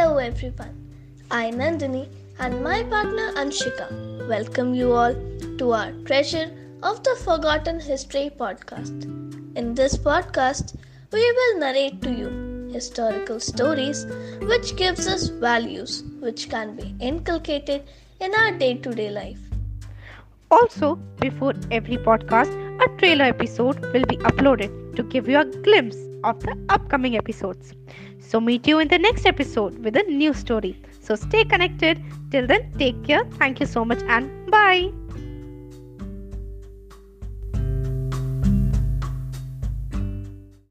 everyone. I am Nandini, and my partner Anshika welcome you all to our Treasure of the Forgotten History podcast. In this podcast, we will narrate to you historical stories which gives us values which can be inculcated in our day-to-day life. Also, before every podcast, a trailer episode will be uploaded to give you a glimpse of the upcoming episodes. So, meet you in the next episode with a new story. So, stay connected. Till then, take care. Thank you so much and bye.